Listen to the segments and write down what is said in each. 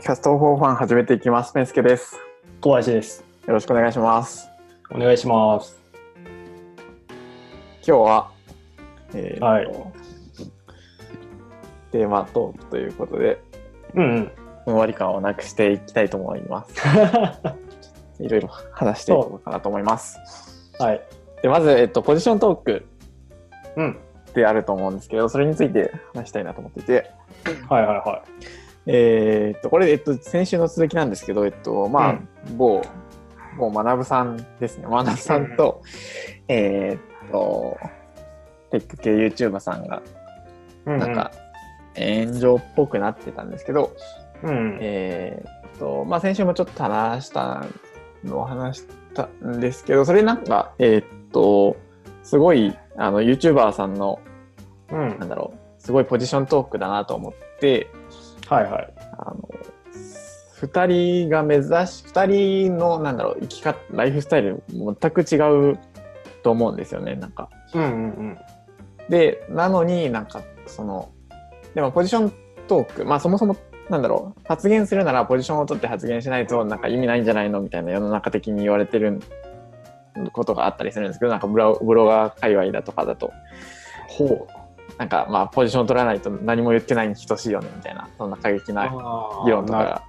キャストフォーファン始めていきます。ペンスケです。小林です。よろしくお願いします。お願いします。今日は、えーはいテーマトークということで、うん、うん。ふんわり感をなくしていきたいと思います。いろいろ話していこうかなと思います。はい。でまず、えっと、ポジショントークうん。であると思うんですけど、それについて話したいなと思っていて、はいはいはえーっと、これ、えっと、先週の続きなんですけど、えっと、まあ、うん某、某学さんですね。学さんと、えーっと、テック系 YouTuber さんが、なんか、炎上っぽくなってたんですけど、うん。えーっと、まあ、先週もちょっと話したのを話したんですけど、それなんか、えーっと、すごい、あの、YouTuber さんの、うん。なんだろう、すごいポジショントークだなと思って、はいはい。あの、二人が目指し、二人の、なんだろう、生き方、ライフスタイル、全く違うと思うんですよね、なんか。うんうんで、なのになんか、その、でもポジショントーク、まあそもそも、なんだろう、発言するならポジションを取って発言しないと、なんか意味ないんじゃないのみたいな世の中的に言われてることがあったりするんですけど、なんかブロブロガー界隈だとかだと、ほう。なんかまあポジション取らないと何も言ってないに等しいよね、みたいな、そんな過激な議論とかが。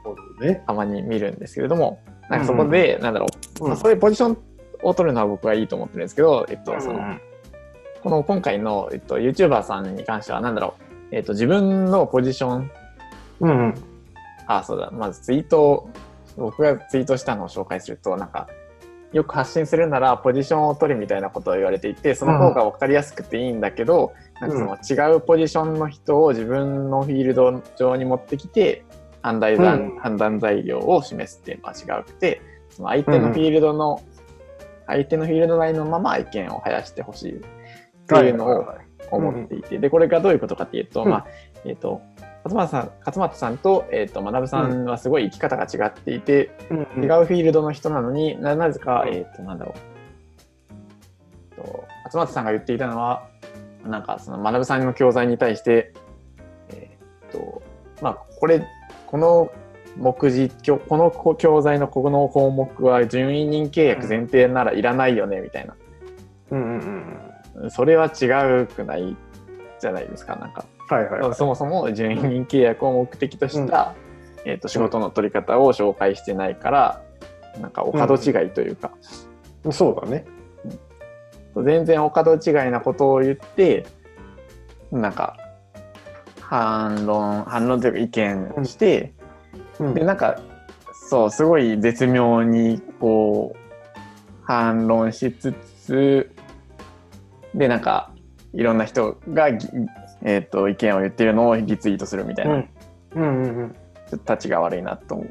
たまに見るんですけれども、なんかそこで、なんだろう、うんまあ、そういうポジションを取るのは僕はいいと思ってるんですけど、えっと、その、うんこの今回の、えっと、YouTuber さんに関しては、なんだろう、えっと、自分のポジション、うんうん。あ、そうだ、まずツイートを、僕がツイートしたのを紹介すると、なんか、よく発信するならポジションを取るみたいなことを言われていて、その方が分かりやすくていいんだけど、なんかその違うポジションの人を自分のフィールド上に持ってきて、判断判断材料を示すっていうのは違くて、その相手のフィールドの、相手のフィールド内のまま意見を生やしてほしいっていうのを思っていて、で、これがどういうことかっていうと、うん。まあ、えっ、と、勝俣さん、勝俣さんと、えっ、と、学さんはすごい生き方が違っていて、うん。違うフィールドの人なのにななぜか、えっ、と、なんだろう。と勝俣さんが言っていたのは、なんか、その学さんの教材に対して、えっ、と、まあ、これ、この目次、この教材のこの項目は準委任契約前提ならいらないよね、みたいな。うんうんうん。それは違うくないじゃないですか、なんか。はいはいはい。そもそも準委任契約を目的とした、えー、と仕事の取り方を紹介してないから、なんかお門違いというか、そうだね。全然お門違いなことを言ってなんか反論反論というか意見して、うん。でなんかそうすごい絶妙にこう反論しつつでなんかいろんな人が、ぎえー、と意見を言ってるのをリツイートするみたいな、うん。うん。うん。うん。ちょっと立ちが悪いなと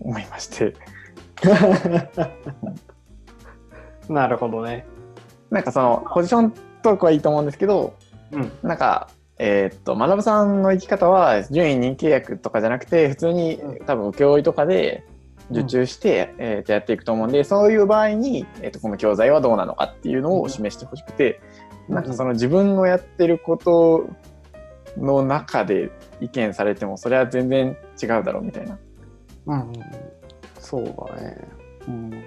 思いまして。なるほどね。なんかそのポジショントークはいいと思うんですけどうん。なんかえーっと学さんの生き方は順位任契約とかじゃなくて普通にうん多分請負とかで受注して、えーっとやっていくと思うんでそういう場合に、えーっとこの教材はどうなのかっていうのを示してほしくて、なんかその自分のやってることの中で意見されてもそれは全然違うだろうみたいな。うんうん。そうだね。うん。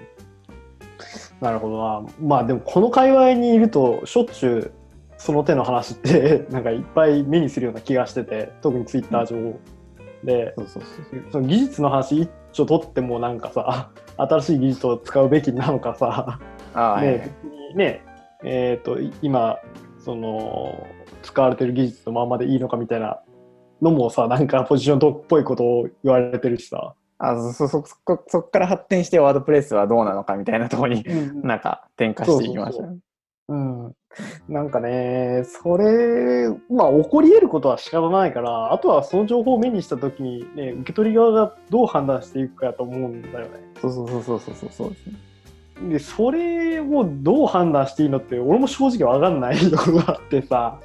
なるほどな。まあでもこの界隈にいるとしょっちゅうその手の話って なんかいっぱい目にするような気がしてて特にツイッター上。でその技術の話一丁取ってもなんかさ 新しい技術を使うべきなのかさあー、ね、はい別にねえっ、とい今その使われてる技術のままでいいのかみたいなのもさなんかポジショントっぽいことを言われてるしさ、あそそこそこから発展してワードプレスはどうなのかみたいなところになんか転化していきましたね。うん、なんかね、それ、まあ、起こり得ることは仕方ないから、あとはその情報を目にしたときに、ね、受け取り側がどう判断していくかやと思うんだよね。そうそうそうそうそうそうですね。で、それをどう判断していいのって、俺も正直わかんないところがあってさ。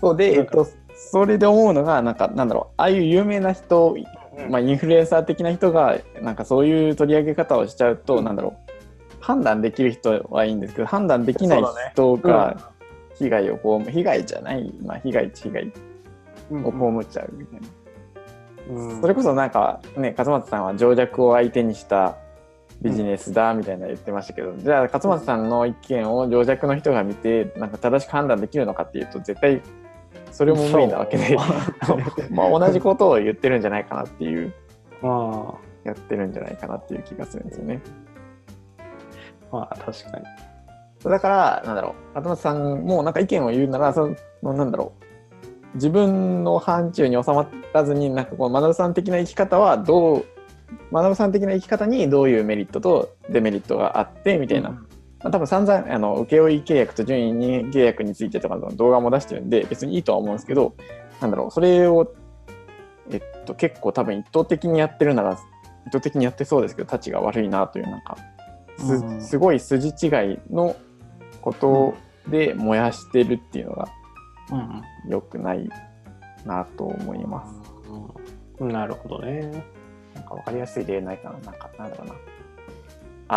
そうで、えっと、それで思うのが、なんか、なんだろう、ああいう有名な人、まあ、インフルエンサー的な人が、なんかそういう取り上げ方をしちゃうと、うん。なんだろう、判断できる人はいいんですけど、判断できない人が被害を被む、被害じゃない、まあ、被害被害うんを被っちゃうみたいな。うん。それこそなんかね勝俣さんは情弱を相手にしたビジネスだみたいな言ってましたけど、じゃあ勝俣さんの意見を情弱の人が見てなんか正しく判断できるのかっていうと絶対それも無理なわけで。まあ同じことを言ってるんじゃないかなっていう。あやってるんじゃないかなっていう気がするんですよね。あまあ確かに。だからなんだろう勝俣さんもなんか意見を言うならそのなんだろう。自分の範疇に収まらずになんかこう学さん的な生き方はどう学さん的な生き方にどういうメリットとデメリットがあってみたいな、まあ、多分散々あの請負契約と順位に契約についてとかの動画も出してるんで別にいいとは思うんですけどなんだろうそれを、えっと、結構多分一方的にやってるなら意図的にやってそうですけどたちが悪いなというなんかす,、うんすごい筋違いのことで燃やしてるっていうのがうん良くないなと思います。うんなるほどね。なんか分かりやすい例ないかななんかなんだろうな。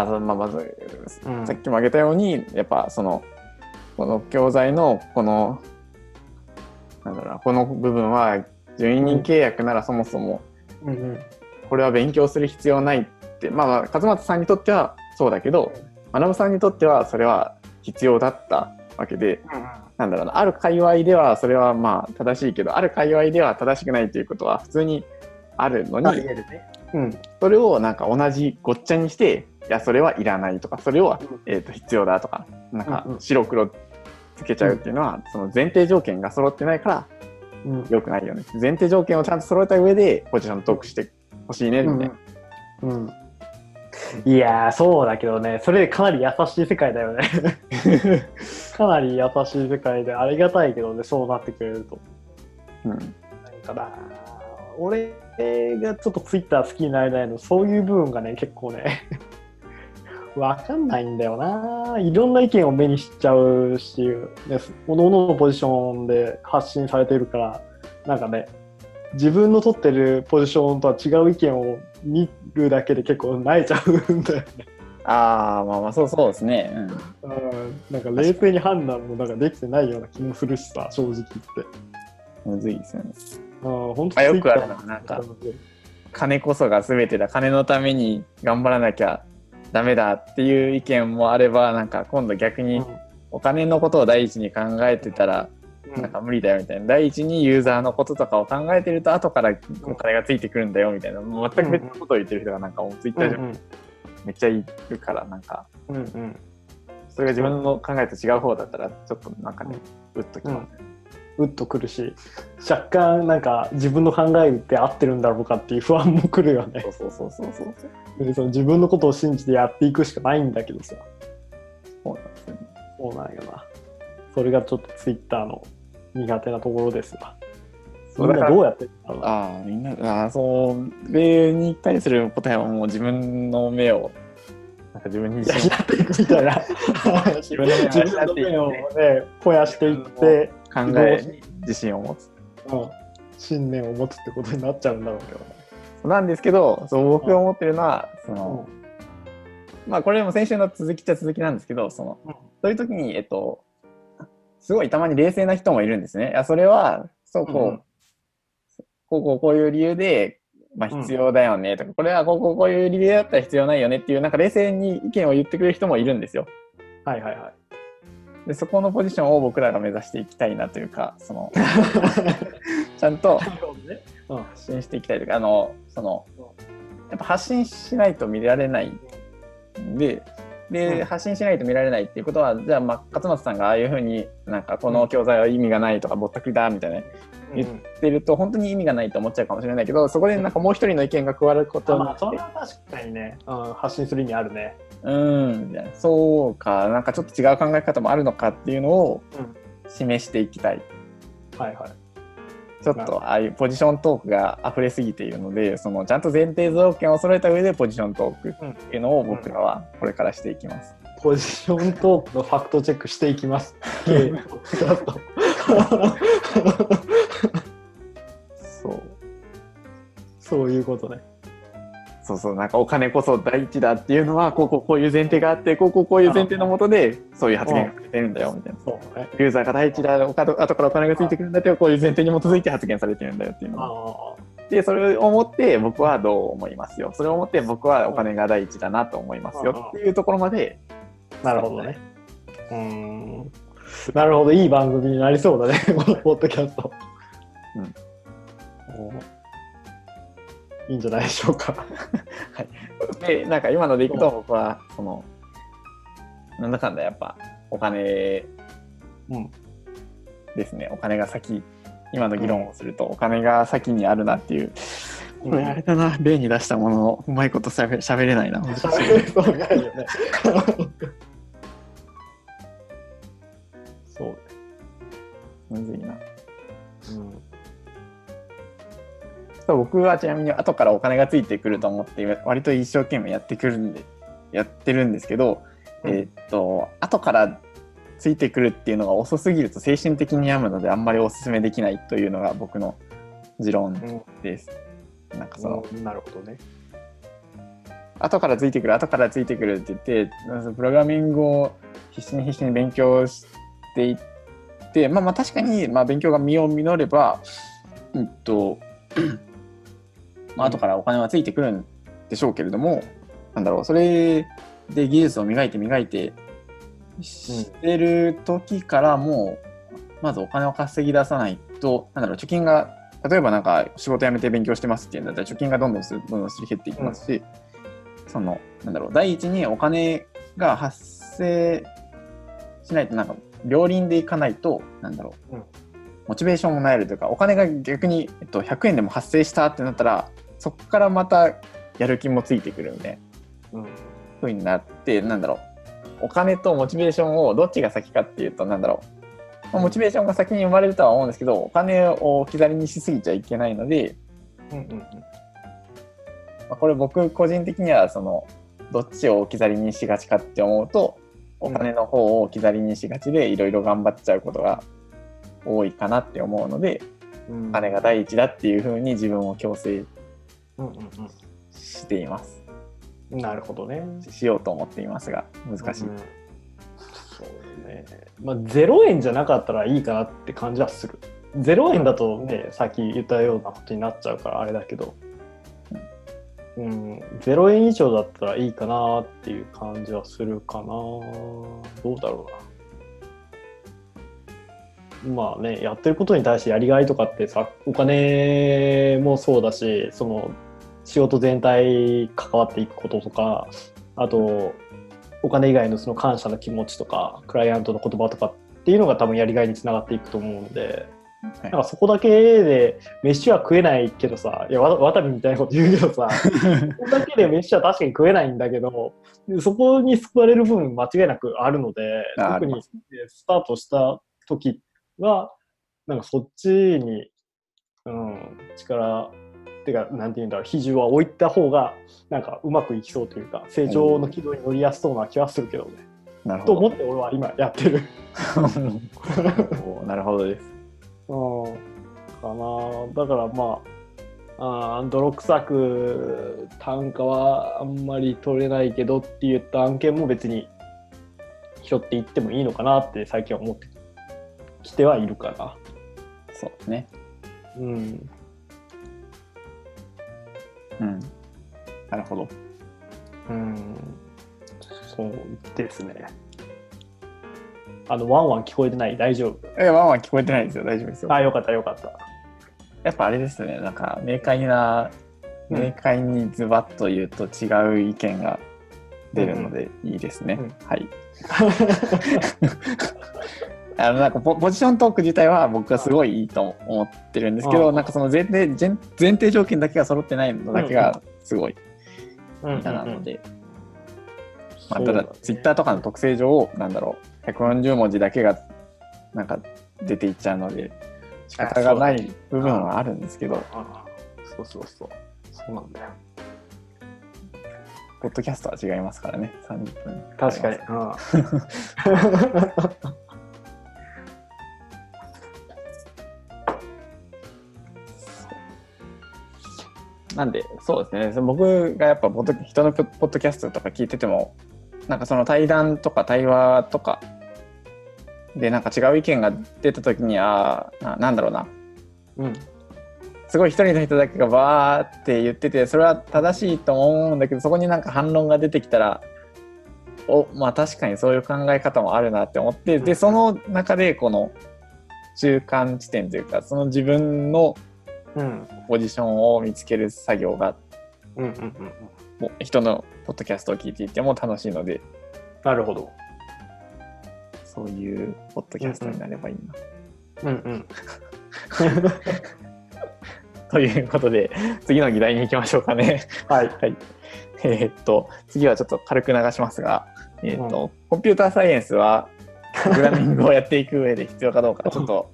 あまあ、まず、うん。さっきも挙げたようにやっぱそのこの教材のこのなんだろうなこの部分は順位人契約ならそもそもこれは勉強する必要ないってまあまあ勝俣さんにとってはそうだけど学さんにとってはそれは必要だったわけでなんだろうなある界隈ではそれはまあ正しいけどある界隈では正しくないということは普通にあるのに。うん。それをなんか同じごっちゃにしていやそれはいらないとかそれは、えー、と必要だとかなんかうんうん。白黒つけちゃうっていうのは、その前提条件が揃ってないからうん。良くないよね。前提条件をちゃんと揃えた上でポジショントークしてほしいねみたいな、うんいやーそうだけどねそれかなり優しい世界だよね。かなり優しい世界でありがたいけどねそうなってくれると。うん。なんかな俺がちょっとツイッター好きになれないのそういう部分がね結構ね わかんないんだよな。いろんな意見を目にしちゃうしね各々のポジションで発信されてるからなんかね自分の取ってるポジションとは違う意見を見るだけで結構泣いちゃうんだよね。ああまあまあそうそうですね、うん。うん、なんか冷静に判断もなんかできてないような気もするしさ正直言って。むずいですよね。うん、本当あよくあるのがなんか。金こそが全てだ。金のために頑張らなきゃダメだっていう意見もあればなんか今度逆にお金のことを第一に考えてたらうん。なんか無理だよみたいな。第一にユーザーのこととかを考えてると後からお金がついてくるんだよみたいな。全く別のことを言ってる人がなんかもうツイッター上うんめっちゃいるからなんか。それが自分の考えと違う方だったらちょっとなんかねうっときますね。うっとくるし若干なんか自分の考えって合ってるんだろうかっていう不安もくるよね。そうそうそうそうそう。でその自分のことを信じてやっていくしかないんだけどさ。そうなんですよね。そうなんよな。それがちょっとツイッターの苦手なところですわ。みんなどうやってああみんなああそれに対する答えはもう自分の目をなんか自分に自信。養っていくみたいな。自分の目を自分の目をね肥やしていって、考えに自信を持つ。うん、信念を持つってことになっちゃうんだろうけどね。なんですけどそう僕が思ってるのはその、まあこれも先週の続きっちゃ続きなんですけどそのうん。そういう時にえっとすごいたまに冷静な人もいるんですね。いやそれはそうこう、うんこうこうこういう理由で、まあ、必要だよねとか、これはこうこうこういう理由だったら必要ないよねっていうなんか冷静に意見を言ってくれる人もいるんですよ。はいはいはいでそこのポジションを僕らが目指していきたいなというかその ちゃんと発信していきたいというかあのそのやっぱ発信しないと見られないんでで、うん。発信しないと見られないっていうことはじゃあ、まあ、勝松さんがああいうふうになんかこの教材は意味がないとかぼったくりだみたいな言ってると本当に意味がないと思っちゃうかもしれないけどそこでなんかもう一人の意見が加わることにあまあそれは確かにね、うん、発信する意味あるねうんそうかなんかちょっと違う考え方もあるのかっていうのをうん示していきたい。はいはいちょっとああいうポジショントークが溢れすぎているのでそのちゃんと前提条件を揃えた上でポジショントークっていうのを僕らはこれからしていきます。ポジショントークのファクトチェックしていきます。そうそういうことね。そうそうなんかお金こそ第一だっていうのはこうこうこういう前提があってこうこうこういう前提のもとでそういう発言がされてるんだよみたいな。そうね。ユーザーが第一だおか後からお金がついてくるんだってこういう前提に基づいて発言されてるんだよっていうの。でそれを思って僕はどう思いますよそれを思って僕はお金が第一だなと思いますよっていうところまでなるほどね。うーん。なるほど、いい番組になりそうだね、このポッドキャスト。うん。いいんじゃないでしょうか。でなんか今のでいくと僕はそのなんだかんだやっぱお金うん。ですねお金が先今の議論をするとお金が先にあるなっていう、これあれだな例に出したもののうまいことしゃべしゃべれないな難しいそうないよね。そうね。むずいなそう僕はちなみに後からお金がついてくると思って割と一生懸命やってくるんでやってるんですけど、うんえーっと後からついてくるっていうのが遅すぎると精神的に病むのであんまりお勧めできないというのが僕の持論です。なんかそのなるほどね。後からついてくる後からついてくるって言ってプログラミングを必死に必死に勉強していってまあまあ確かにまあ勉強が身を実ればうんとまあ後からお金はついてくるんでしょうけれどもなんだろうそれで技術を磨いて磨いてしてる時からもうまずお金を稼ぎ出さないとなんだろう貯金が例えばなんか仕事辞めて勉強してますっていうんだったら貯金がどんどんするどんどんすり減っていきますし、そのなんだろう第一にお金が発生しないとなんか両輪でいかないとなんだろう、うん。モチベーションもなえるというかお金が逆に、えっと、100円でも発生したってなったらそこからまたやる気もついてくるみたいなうん。風になってなんだろう。お金とモチベーションをどっちが先かっていうとなんだろう、まあモチベーションが先に生まれるとは思うんですけどお金を置き去りにしすぎちゃいけないので、うんうんまあ、これ僕個人的にはそのどっちを置き去りにしがちかって思うとお金の方を置き去りにしがちでいろいろ頑張っちゃうことが多いかなって思うのでうん。お金が第一だっていう風に自分を強制うんうんしていますうん。なるほどね。しようと思っていますが難しい、うんそうね。まあ、0円じゃなかったらいいかなって感じはする。0円だとね、さっき言ったようなことになっちゃうからあれだけど、うん、0円以上だったらいいかなっていう感じはするかな。どうだろうな。まあね、やってることに対してやりがいとかってさ、お金もそうだし、その仕事全体関わっていくこととか、あと、お金以外のその感謝の気持ちとか、クライアントの言葉とかっていうのが多分やりがいにつながっていくと思うので、はい。なんかそこだけで飯は食えないけどさ、いや、わわたびみたいなこと言うけどさ、そこだけで飯は確かに食えないんだけど、そこに救われる部分間違いなくあるので、特にスタートした時は、なんかそっちに、うん、力、てか、なんていうんだろう、比重は置いた方が、なんかうまくいきそうというか、成長の軌道に乗りやすそうな気はするけどね。なるほどと思って俺は今やってる。おなるほどですうん、かなだからまああー泥臭く単価はあんまり取れないけどって言った案件も別に拾っていってもいいのかなって最近は思ってきてはいるかな。そうですねうん。うん。なるほど。うん。そうですね。あの、ワンワン聞こえてない？大丈夫？えワンワン聞こえてないですよ。大丈夫ですよ。あ、よかったよかった。やっぱあれですね。なんか明快なうん。明快にズバッと言うと違う意見が出るのでいいですね、うん。はい あのなんかポポジショントーク自体は僕はすごいいいと思ってるんですけど、うん。なんかその前提前前提条件だけが揃ってないのだけがすごいうん。嫌なので、まあ、ただツイッターとかの特性上なんだろう140文字だけがなんか出ていっちゃうので仕方がない部分はあるんですけど、あそうそうそう。そうなんだよ。ポッドキャストは違いますからね。30分。確かに。なんで、そうですね、僕がやっぱ人のポッドキャストとか聞いてても、なんかその対談とか対話とかで、なんか違う意見が出たときに、ああ、ななんだろうな、うん。すすごい一人の人だけがバーって言っててそれは正しいと思うんだけどそこになんか反論が出てきたらおまあ確かにそういう考え方もあるなって思ってでその中でこの中間地点というかその自分のうんポジションを見つける作業がうんうんうん人のポッドキャストを聞いていても楽しいのでなるほどそういうポッドキャストになればいいな。うんうん ということで次の議題に行きましょうかね。はいはい。えーっと、次はちょっと軽く流しますが、えーっと、コンピューターサイエンスは、プログラミングをやっていく上で必要かどうか、ちょっと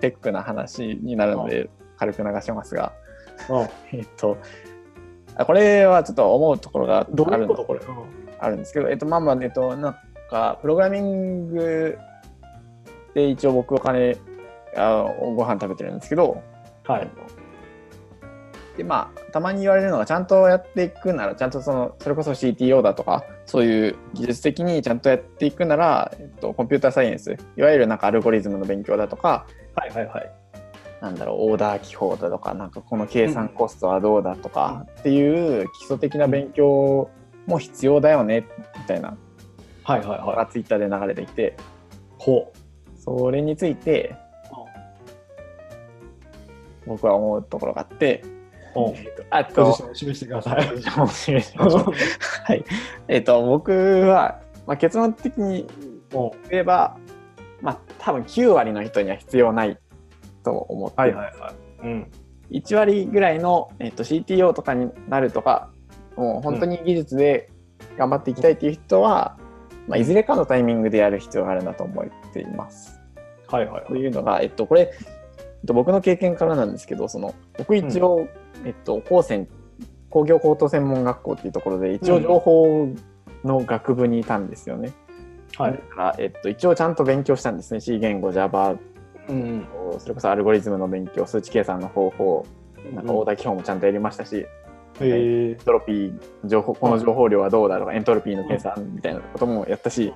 テックな話になるので、軽く流しますが、うん。えーっと、あこれはちょっと思うところがあるんですけど、えっと、まあまあ、えっと、なんか、プログラミングで一応僕お金、あご飯食べてるんですけど、はい。でまあたまに言われるのがちゃんとやっていくならちゃんとそのそれこそ CTO だとかそういう技術的にちゃんとやっていくなら、えっと、コンピューターサイエンスいわゆるなんかアルゴリズムの勉強だとか。はいはいはいなんだろうオーダー記法だとかなんかこの計算コストはどうだとかっていう基礎的な勉強も必要だよねみたいな。はいはいはい。ツイッターで流れてきて。ほそれについて僕は思うところがあってあとポジションを示しはい。えっ、と、僕は、まあ、結論的にうん。言えば、まあ、多分9割の人には必要ないと思って、はいはいはい。うん。1割ぐらいの、えっと CTO とかになるとか、もう本当に技術で頑張っていきたいっていう人は、まあ、いずれかのタイミングでやる必要があるなと思っています。はいはいはい。というのが、えっと、これ、えっと、僕の経験からなんですけど、その僕一応、えっと、高専工業高等専門学校っていうところで、一応情報の学部にいたんですよね。はい。だから、えっと、一応ちゃんと勉強したんですね。C 言語、Java、うんそれこそアルゴリズムの勉強、数値計算の方法、なんかオーダー基本もちゃんとやりましたし、へえエントロピー、情報、この情報量はどうだとか、エントロピーの計算みたいなこともやったし、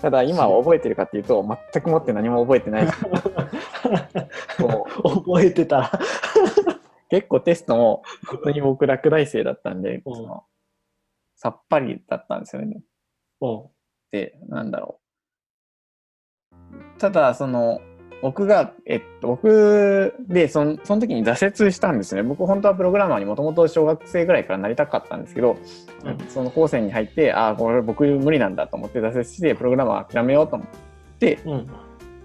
ただ今は覚えてるかっていうと、全くもって何も覚えてない。覚えてた。結構テストも本当に僕落第生だったんで、うん。そのさっぱりだったんですよね。うん。で、なんだろう。ただ、その、僕が、えっと、僕でその、その時に挫折したんですね。僕、本当はプログラマーにもともと小学生ぐらいからなりたかったんですけど、うんその高専に入って、ああ、これ僕無理なんだと思って挫折して、プログラマー諦めようと思って、うん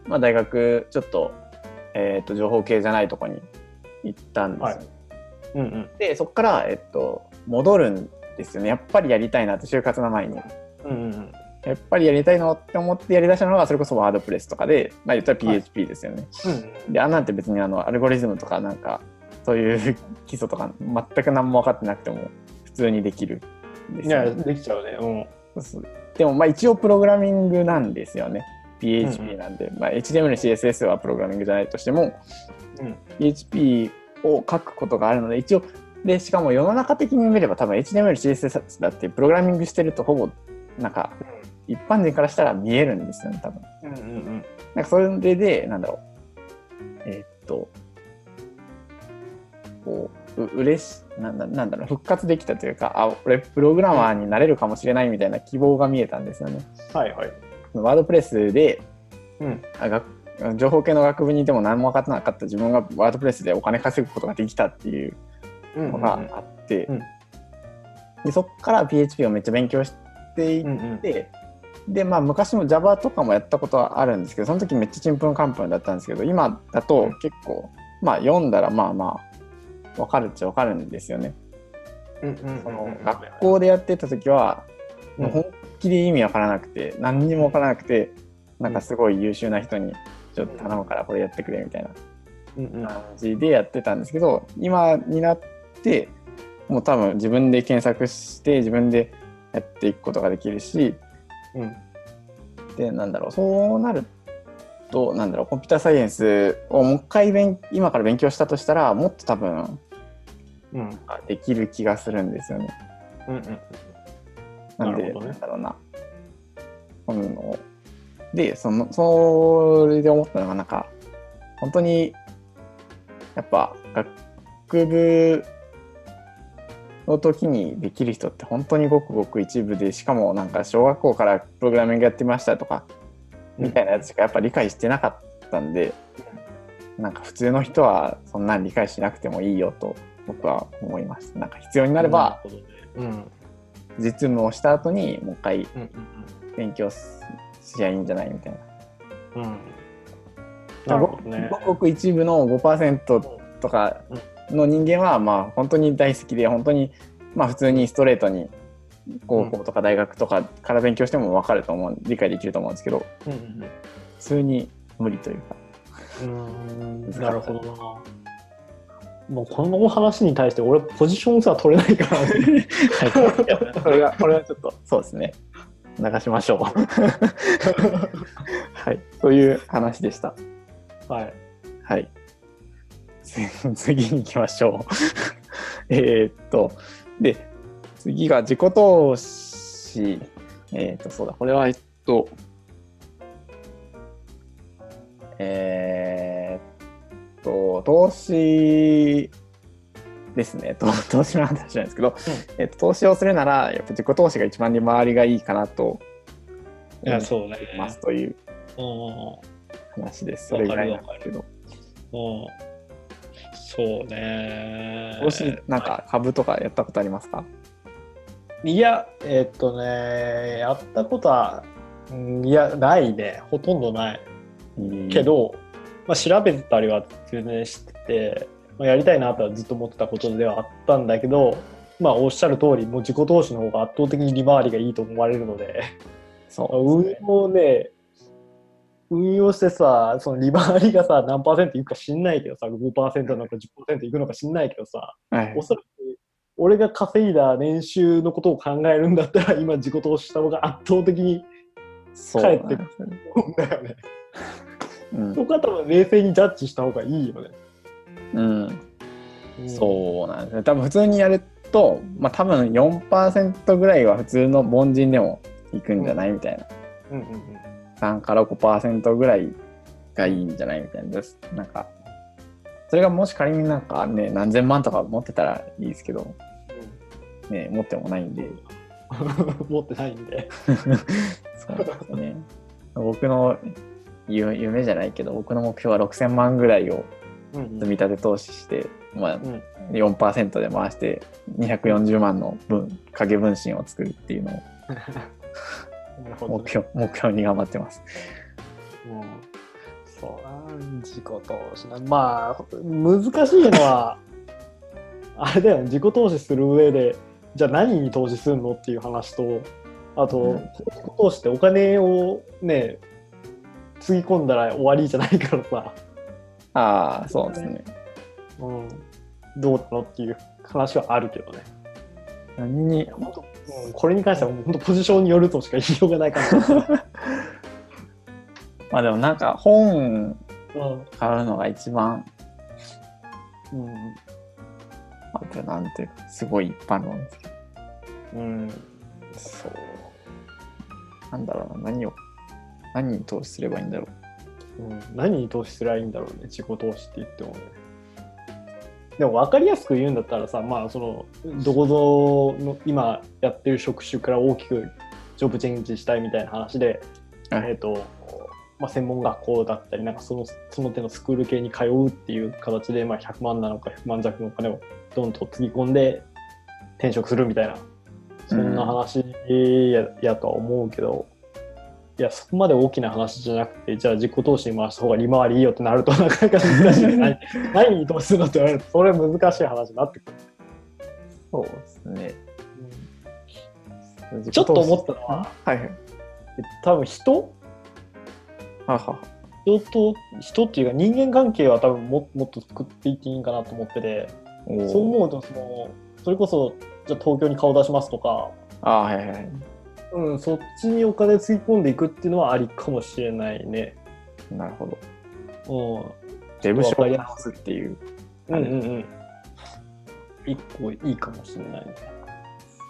まあ、大学、ちょっと、えっと、情報系じゃないとこに行ったんですよ。はいうんうんで、そこから、えっと、戻るんですよね。やっぱりやりたいなって、就活の前に。うんうんやっぱりやりたいのって思ってやりだしたのが、それこそワードプレスとかで、まあ言ったら PHP ですよね。うんで、あんなんて別にあの、アルゴリズムとかなんか、そういう基礎とか全く何も分かってなくても、普通にできるんですいやできちゃうね。うん。でもまあ一応プログラミングなんですよね。PHP なんで、まあ HTML、CSS はプログラミングじゃないとしても、うん。PHP を書くことがあるので、一応、で、しかも世の中的に見れば多分 HTML、CSS だってプログラミングしてるとほぼ、なんか、一般人からしたら見えるんですよね、多分。うんうんなんかそれで、なんだろう。えーっと、こう、う嬉しなんだ、なんだろう、復活できたというか、あ、俺プログラマーになれるかもしれないみたいな希望が見えたんですよね。はいはいワードプレスで、うんあ学情報系の学部にいても何も分かってなかった自分がワードプレスでお金稼ぐことができたっていううんのがあって、うんでそこから PHP をめっちゃ勉強していっうんうんて、でまあ昔も Java とかもやったことはあるんですけどその時めっちゃちんぷんかんぷんだったんですけど今だと結構、まあ読んだらまあまあ分かるっちゃ分かるんですよね。学校でやってた時は、もう本気で意味わからなくて何にもわからなくてなんかすごい優秀な人にちょっと頼むからこれやってくれみたいなうんうん。感じでやってたんですけど今になってもう多分自分で検索して自分でやっていくことができるしうん。でなんだろうそうなるとなんだろうコンピューターサイエンスをもう一回勉今から勉強したとしたらもっと多分うん。できる気がするんですよね。うんうんなんで、ね。なんだろうな。こので、その、それで思ったのが、なんか、本当に、やっぱ、が学部の時にできる人って本当にごくごく一部でしかもなんか小学校からプログラミングやってましたとかみたいなやつしかやっぱ理解してなかったんで、なんか普通の人はそんなん理解しなくてもいいよと僕は思います。なんか必要になればうん。実務をした後にもう一回うん勉強ししゃいいんじゃないみたいな。うん。うんなるほどね。ごくごく一部の5%とかの人間はまあ本当に大好きで本当にまあ普通にストレートに高校とか大学とかから勉強しても分かると思う理解できると思うんですけどうんうん普通に無理というかうんなるほどな。もうこの話に対して俺ポジションさ取れないからね。は いこれはこれはちょっとそうですね。流しましょう。はい。という話でした。はい。はい。つ 次に行きましょう。えーっとで次が自己投資。えーっとそうだこれはえっとえーっと投資ですね。と 投資の話なんですけど、えっと投資をするならやっぱ自己投資が一番利回りがいいかなといやそうね。思いますといううん話です。それぐらいなんですけど。うんそうね。投資なんか株とかやったことありますか？いやえっとねやったことはうんいやないね。ほとんどない。けど、まあ、調べてたりは全然してて、まあ、やりたいなとはずっと思ってたことではあったんだけど、まあ、おっしゃる通りもう自己投資の方が圧倒的に利回りがいいと思われるのでそう運用ね運用してさその利回りがさ何パーセントいくか知んないけどさ5%なのか10%い。くのか知んないけどさはい。おそらく俺が稼いだ年収のことを考えるんだったら今自己投資した方が圧倒的にそう帰ってくなんですよね思うんだよね。うん。そこは多分冷静にジャッジした方がいいよね。うん、そうなんですね。多分普通にやると、まあ、多分4%ぐらいは普通の凡人でもいくんじゃないみたいな。うんうんうん3から5%ぐらいがいいんじゃないみたいなです。なんかそれがもし仮になんかね何千万とか持ってたらいいですけどね持ってもないんで。持ってないんで。そうですよね。僕の夢夢じゃないけど僕の目標は6000万ぐらいを積み立て投資して、まあうん。4%で回して240万の分影分身を作るっていうのを 目標目標に頑張ってます。うん。そう。な自己投資な。まあ難しいのはあれだよね。自己投資する上でじゃあ何に投資するのっていう話とあと、うん。自己投資ってお金をねつぎ込んだら終わりじゃないからさ、ああそうですね。うん、どうなのっていう話はあるけどね何に本当、うん、これに関しては本当ポジションによるとしか言いようがないか まあでもなんか本買うのが一番うん。あとなんていうかすごい一般論ですけどうん、そうなんだろうな何を何に投資すればいいんだろう。ん、何に投資すればいいんだろうね、自己投資って言ってもね。でも分かりやすく言うんだったらさ、まあそのどこぞの今やってる職種から大きくジョブチェンジしたいみたいな話で、はい。えっ、と、まあ、専門学校だったり、なんかそのその手のスクール系に通うっていう形で、まあ、100万なのか100万弱のお金をどんとつぎ込んで転職するみたいな、そんな話や,、やとは思うけど、いや、そこまで大きな話じゃなくて、じゃあ自己投資に回した方が利回りいいよってなるとなかなか難しい。何 何に投資するのって言われると、それは難しい話になってくる。う。そうですね。ちょっと思ったのは、はいはい。多分人？はは人と、人っていうか人間関係は多分ももっと作っていっていいんかなと思ってて、おそうー思うとその、それこそ、じゃあ東京に顔出しますとか、ああはいはいはい。うん、そっちにお金つぎ込んでいくっていうのはありかもしれないね。なるほど。うん。デブシやーを直すっていう。うんうんうん。一個いいかもしれないね。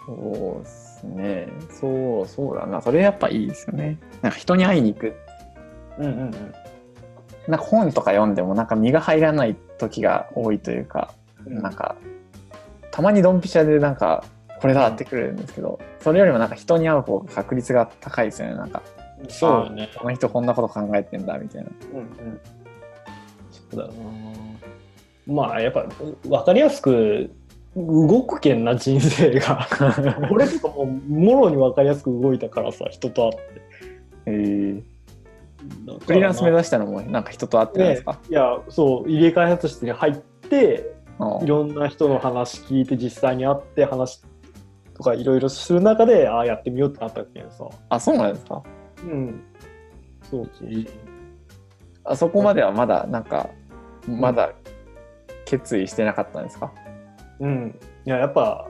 そうですね。そうそうだな。それやっぱいいですよね。なんか人に会いに行く。うんうんうん。なんか本とか読んでもなんか身が入らない時が多いというか、うんなんかたまにドンピシャでなんかこれだってくるんですけど、それよりもなんか人に会う方が確率が高いですよねなんかそうよね。この人こんなこと考えてんだみたいなうんうん。そうだな。まあやっぱ分かりやすく動くけんな人生が。俺とかもうもろに分かりやすく動いたからさ人と会って。えー、だからフリーランス目指したのもなんか人と会ってないですか、いやそう入れ開発室に入ってあいろんな人の話聞いて実際に会って話とかいろいろする中でああやってみようってなったけんさ。あそうなんですか？うん。そうそう。あそこまではまだなんかまだ決意してなかったんですか、うん。いややっぱ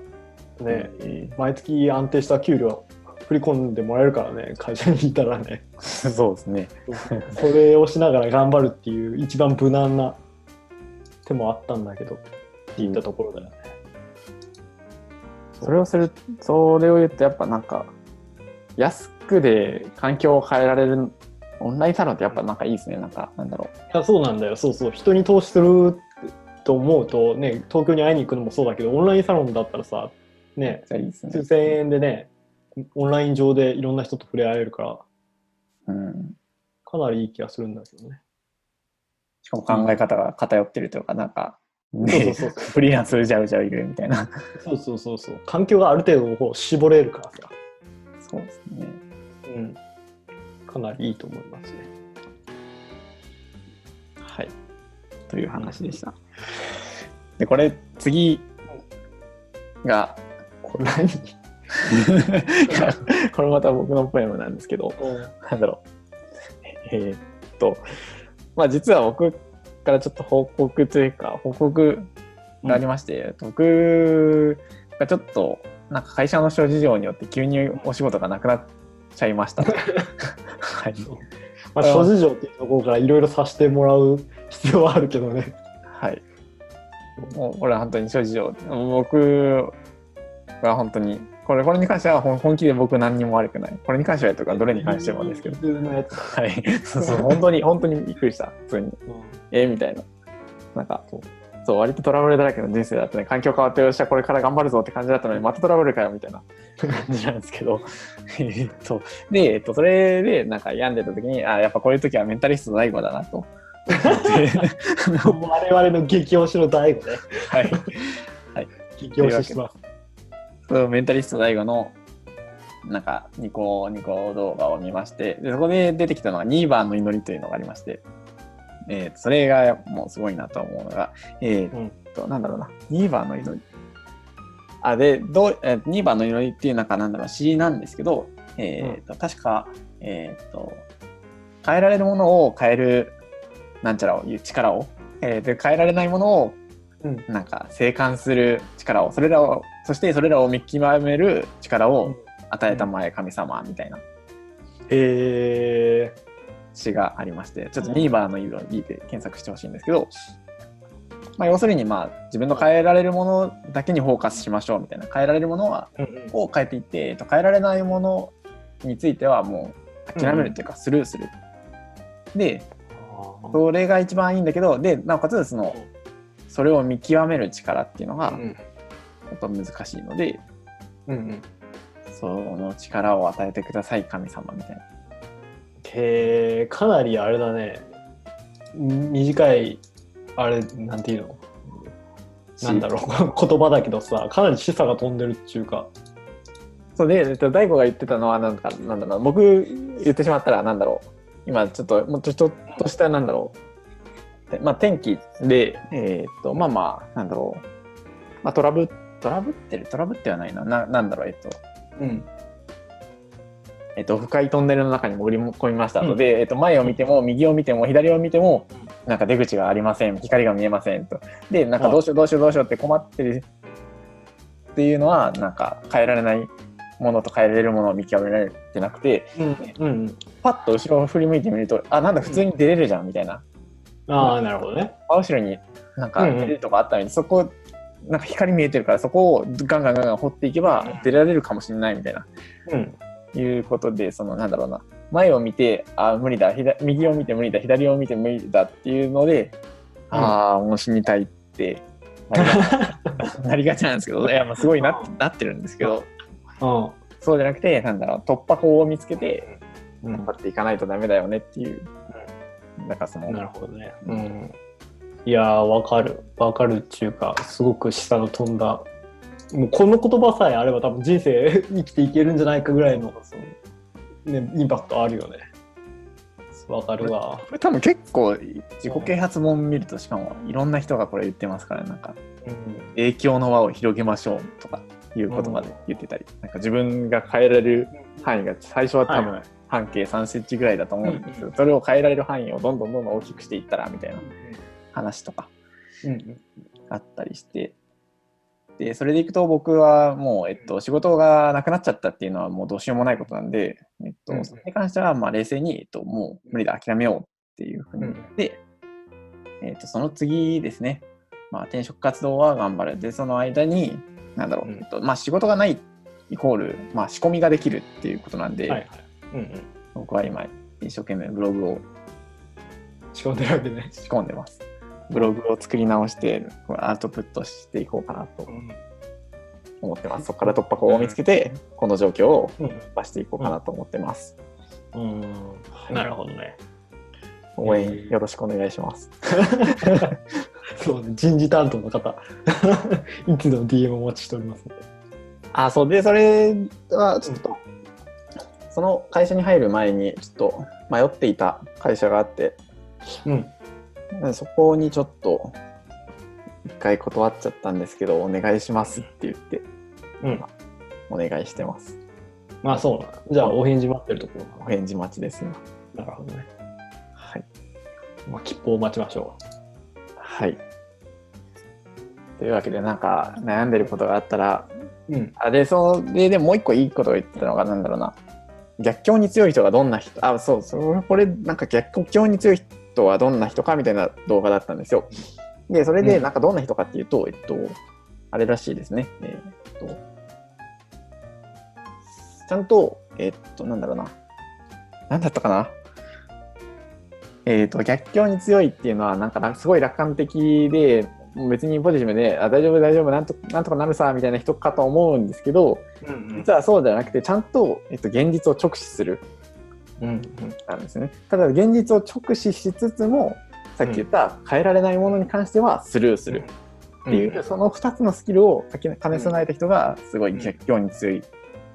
ね、え毎月安定した給料振り込んでもらえるからね会社にいたらねー そうですね それをしながら頑張るっていう一番無難な手もあったんだけどっていったところだよね、それをするそれを言うとやっぱなんか安くで環境を変えられるオンラインサロンってやっぱなんかいいですね。なんかなんだろいやそうなんだよ。そうそう。人に投資すると思うとね東京に会いに行くのもそうだけどオンラインサロンだったらさうねね。数千円でねオンライン上でいろんな人と触れ合えるからうん。かなりいい気がするんだけどね。しかも考え方が偏ってるというかなんか、そうね、そうそう。フリーランスうじゃうじゃいるみたいな。そうそうそうそう。環境がある程度こう絞れるからさ。そうですね。うん、かなりいいと思いますね。はい。という話でした。でこれ次。が。これ何？これまた僕のポエムなんですけど。なんだろう。えーっと、まあ実は僕からちょっと報告というか、報告がありまして、僕がちょっと、なんか会社の諸事情によって急にお仕事がなくなっちゃいましたと。はい。まあ、諸事情っていうところからいろいろさせてもらう必要はあるけどね。はい。もうこれは本当に諸事情。僕は本当に、これこれに関しては本本気で僕何にも悪くない。これに関してはとかどれに関してもですけど。はい。そうそう、本当に、本当にびっくりした。普通に。えみたいな。なんか、そう、割とトラブルだらけの人生だったね。環境変わってよっしゃ、これから頑張るぞって感じだったのに、またトラブルかよ、みたいな感じなんですけど。えっと、で、えっと、それで、なんか病んでた時に、あ、やっぱこういう時はメンタリストの大悟だなと。我々の激推しの大悟ね。はい。激推しします。メンタリスト大悟の、なんか、ニコニコ動画を見まして、でそこで出てきたのが2番の祈りというのがありまして、えーとそれがもうすごいなと思うのが、えーっと、なんだろうな、2番の祈り。あ、で、どう、えー、2番の祈りっていうなんか、なんだろう、詩なんですけど、えーっと、確か、えーっと、変えられるものを変える、なんちゃらを、いう力を、えーで、変えられないものをうん。なんか生還する力をそれらをそしてそれらを見極める力を与えたまえ神様みたいなえ詩がありましてちょっとニーバーの意味を聞いて検索してほしいんですけど、まあ、要するにまあ自分の変えられるものだけにフォーカスしましょうみたいな変えられるものはー、を変えていって、えっと、変えられないものについてはもう諦めるっていうかスルーする。でそれが一番いいんだけどでなおかつそのそれを見極める力っていうのがうんやっぱ難しいので、うんうん。その力を与えてください神様みたいな。へえ、かなりあれだね。短い、あれ、なんていうの？なんだろう、言葉だけどさ、かなり示唆が飛んでるっていうか。そうで、えっと、大悟が言ってたのはなんかなんだろう僕言ってしまったらなんだろう今ちょっともうちょっとしたなんだろう、まあ、天気で、えーっとまあまあなんだろう、まあ、トラブトラブってる？トラブってはないな。ななんだろうえっと。うん。えっと、深いトンネルの中に潜り込みました。と、で、えっと、前を見ても右を見ても左を見てもなんか出口がありません。光が見えませんと。でなんかどうしようどうしようどうしようって困ってる。っていうのはなんか変えられないものと変えられるものを見極められてなくてうん。うん。パッと後ろを振り向いてみるとあなんだ普通に出れるじゃんみたいなああ、なるほどね。真後ろになんか出れるとこあったのに、そこなんか光見えてるからそこをガンガンガンガン掘っていけば出られるかもしれないみたいな。うん。いうことで、そのなんだろうな、前を見て、あ無理だ。左、右を見て無理だ、左を見て無理だっていうので、うん。ああ、もう死にたいって なりがちなんですけど、いや、まあ、すごいななってるんですけど、うん。そうじゃなくて、なんだろう、突破口を見つけて、うん。頑張っていかないとダメだよねっていう、なんかその、なるほどね。うん。いやー、わかる。わかるっていうか、すごく下の飛んだ。もうこの言葉さえあれば多分人生 生きていけるんじゃないかぐらいの、ね、インパクトあるよね。わかるわ。これ多分結構自己啓発本見るとしかもいろんな人がこれ言ってますからなんかうん。影響の輪を広げましょうとかいう言葉で言ってたり、なんか自分が変えられる範囲が最初は多分い。半径3センチぐらいだと思うんですけど、うんそれを変えられる範囲をどんどんどんどん大きくしていったらみたいな話とかうん。あったりして。でそれでいくと僕はもう、えっと、仕事がなくなっちゃったっていうのはもうどうしようもないことなんで、えっとうんそれに関してはまあ冷静に、えっと、もう無理だ諦めようっていうふうに言って、えっと、その次ですね、まあ、転職活動は頑張る。でその間になんだろう、うん。えっとまあ、仕事がないイコール、まあ、仕込みができるっていうことなんで、はいはい。うんうん。僕は今一生懸命ブログを仕込んでるわけね。仕込んでます。ブログを作り直してアウトプットしていこうかなと思ってます。そこから突破口を見つけて、この状況をうん。出していこうかなと思ってます。うん。なるほどね。応援よろしくお願いします。そうね、人事担当の方、いつでも DM お待ちしておりますので。あ、そうで、それはちょっと、その会社に入る前にちょっと迷っていた会社があって、うん。そこにちょっと一回断っちゃったんですけど、お願いしますって言ってうん。お願いしてます。まあそう。じゃあ、お返事待ってるところお返事待ちです今。な。なるほどね。はい。まあ、切符を待ちましょはい。というわけで、なんか悩んでることがあったら、う。うん。あで、それでもう一個いいことを言ってたのが、なんだろうな。逆境に強い人がどんな人、あ、そうそう、これ、なんか逆境に強い人はどんな人かみたいな動画だったんですよ。で、それで、うんなんかどんな人かっていうと、えっと、あれらしいですね。えっと、ちゃんと、えっと、なんだろうな。なんだったかな。えっと、逆境に強いっていうのは、なんかなすごい楽観的で、別にポジティブで、あ大丈夫、大丈夫なんと、なんとかなるさ、みたいな人かと思うんですけど、うん実はそうじゃなくて、ちゃんと、えっと、現実を直視するうん。なんですね。ただ、現実を直視しつつも、さっき言った変えられないものに関してはスルーするっていう、その2つのスキルを兼ね備えた人が、すごい逆境に強い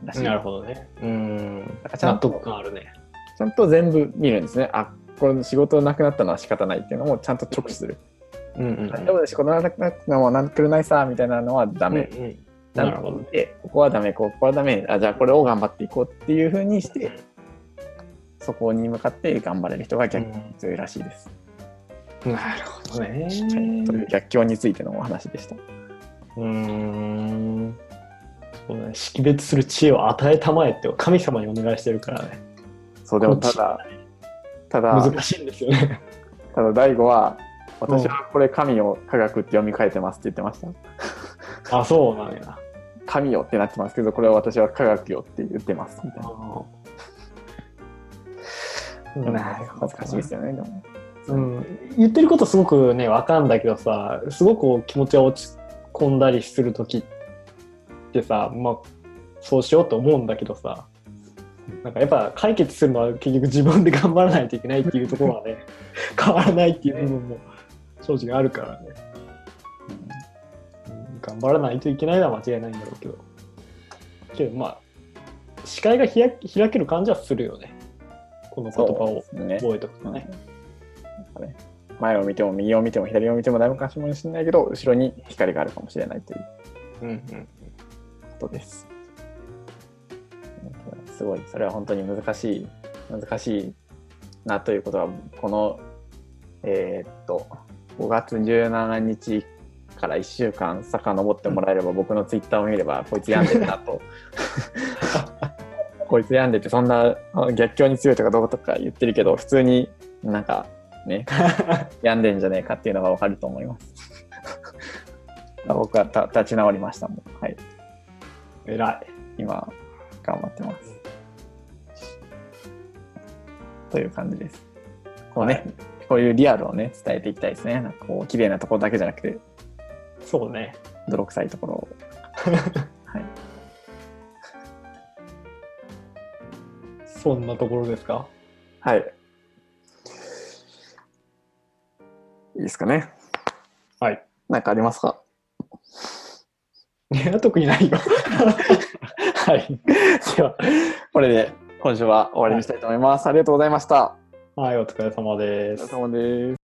らしい。なるほどね。うん。なんかちゃ納んとあるね。ちゃんと全部見るんですね。あ、これ仕事なくなったのは仕方ないっていうのもちゃんと直視する。うんうん。大丈夫で仕事なくなったのはなんくるないさ、みたいなのはダメ。うんうんなるほどと見て、ここはダメ、ここはダメ、あじゃあこれを頑張っていこうっていうふうにして、そこに向かって頑張れる人が逆に強いらしいです。なるほどね。という逆境についてのお話でした。うーん。そうね。識別する知恵を与えたまえって神様にお願いしてるからね。そう、でもただ、ただ、難しいんですよね。ただ、大悟は、私はこれ神を科学って読み替えてますって言ってました。あ、そうなんや。神よってなってますけど、これは私は科学よって言ってますみたいな。なるほど難しいですよね、でも。うん、言ってることすごくね分かんだけどさすごく気持ちが落ち込んだりする時ってさまあそうしようと思うんだけどさなんかやっぱ解決するのは結局自分で頑張らないといけないっていうところはね変わらないっていう部分も正直あるからね、うん、頑張らないといけないのは間違いないんだろうけど。けどまあ視界が開開ける感じはするよね。この言葉を。覚えておくとね。なん。かね前を見ても右を見ても左を見てもだいぶかしもしれないけど後ろに光があるかもしれないといううんうんことです。すごい。それは本当に難しい難しいなということはこのえーっと5月17日から1週間遡ってもらえれば僕のツイッターを見ればこいつ病んでるなと こいつ病んでてそんなあ逆境に強いとかどうとか言ってるけど普通になんかね 病んでんじゃねえかっていうのがわかると思います。僕はた立ち直りましたもん。はい。偉い。今、頑張ってます。という感じです。こうね、こういうリアルをね、伝えていきたいですね。なんかこう、綺麗なところだけじゃなくて、そうね。泥臭いところを。はい。そんなところですか？はい。いいですかね。はい。なんかありますか？いや、特にないよ。はい。では、これで今週は終わりにしたいと思います。ありがとうございました。はい、お疲れ様ですお疲れ。様です。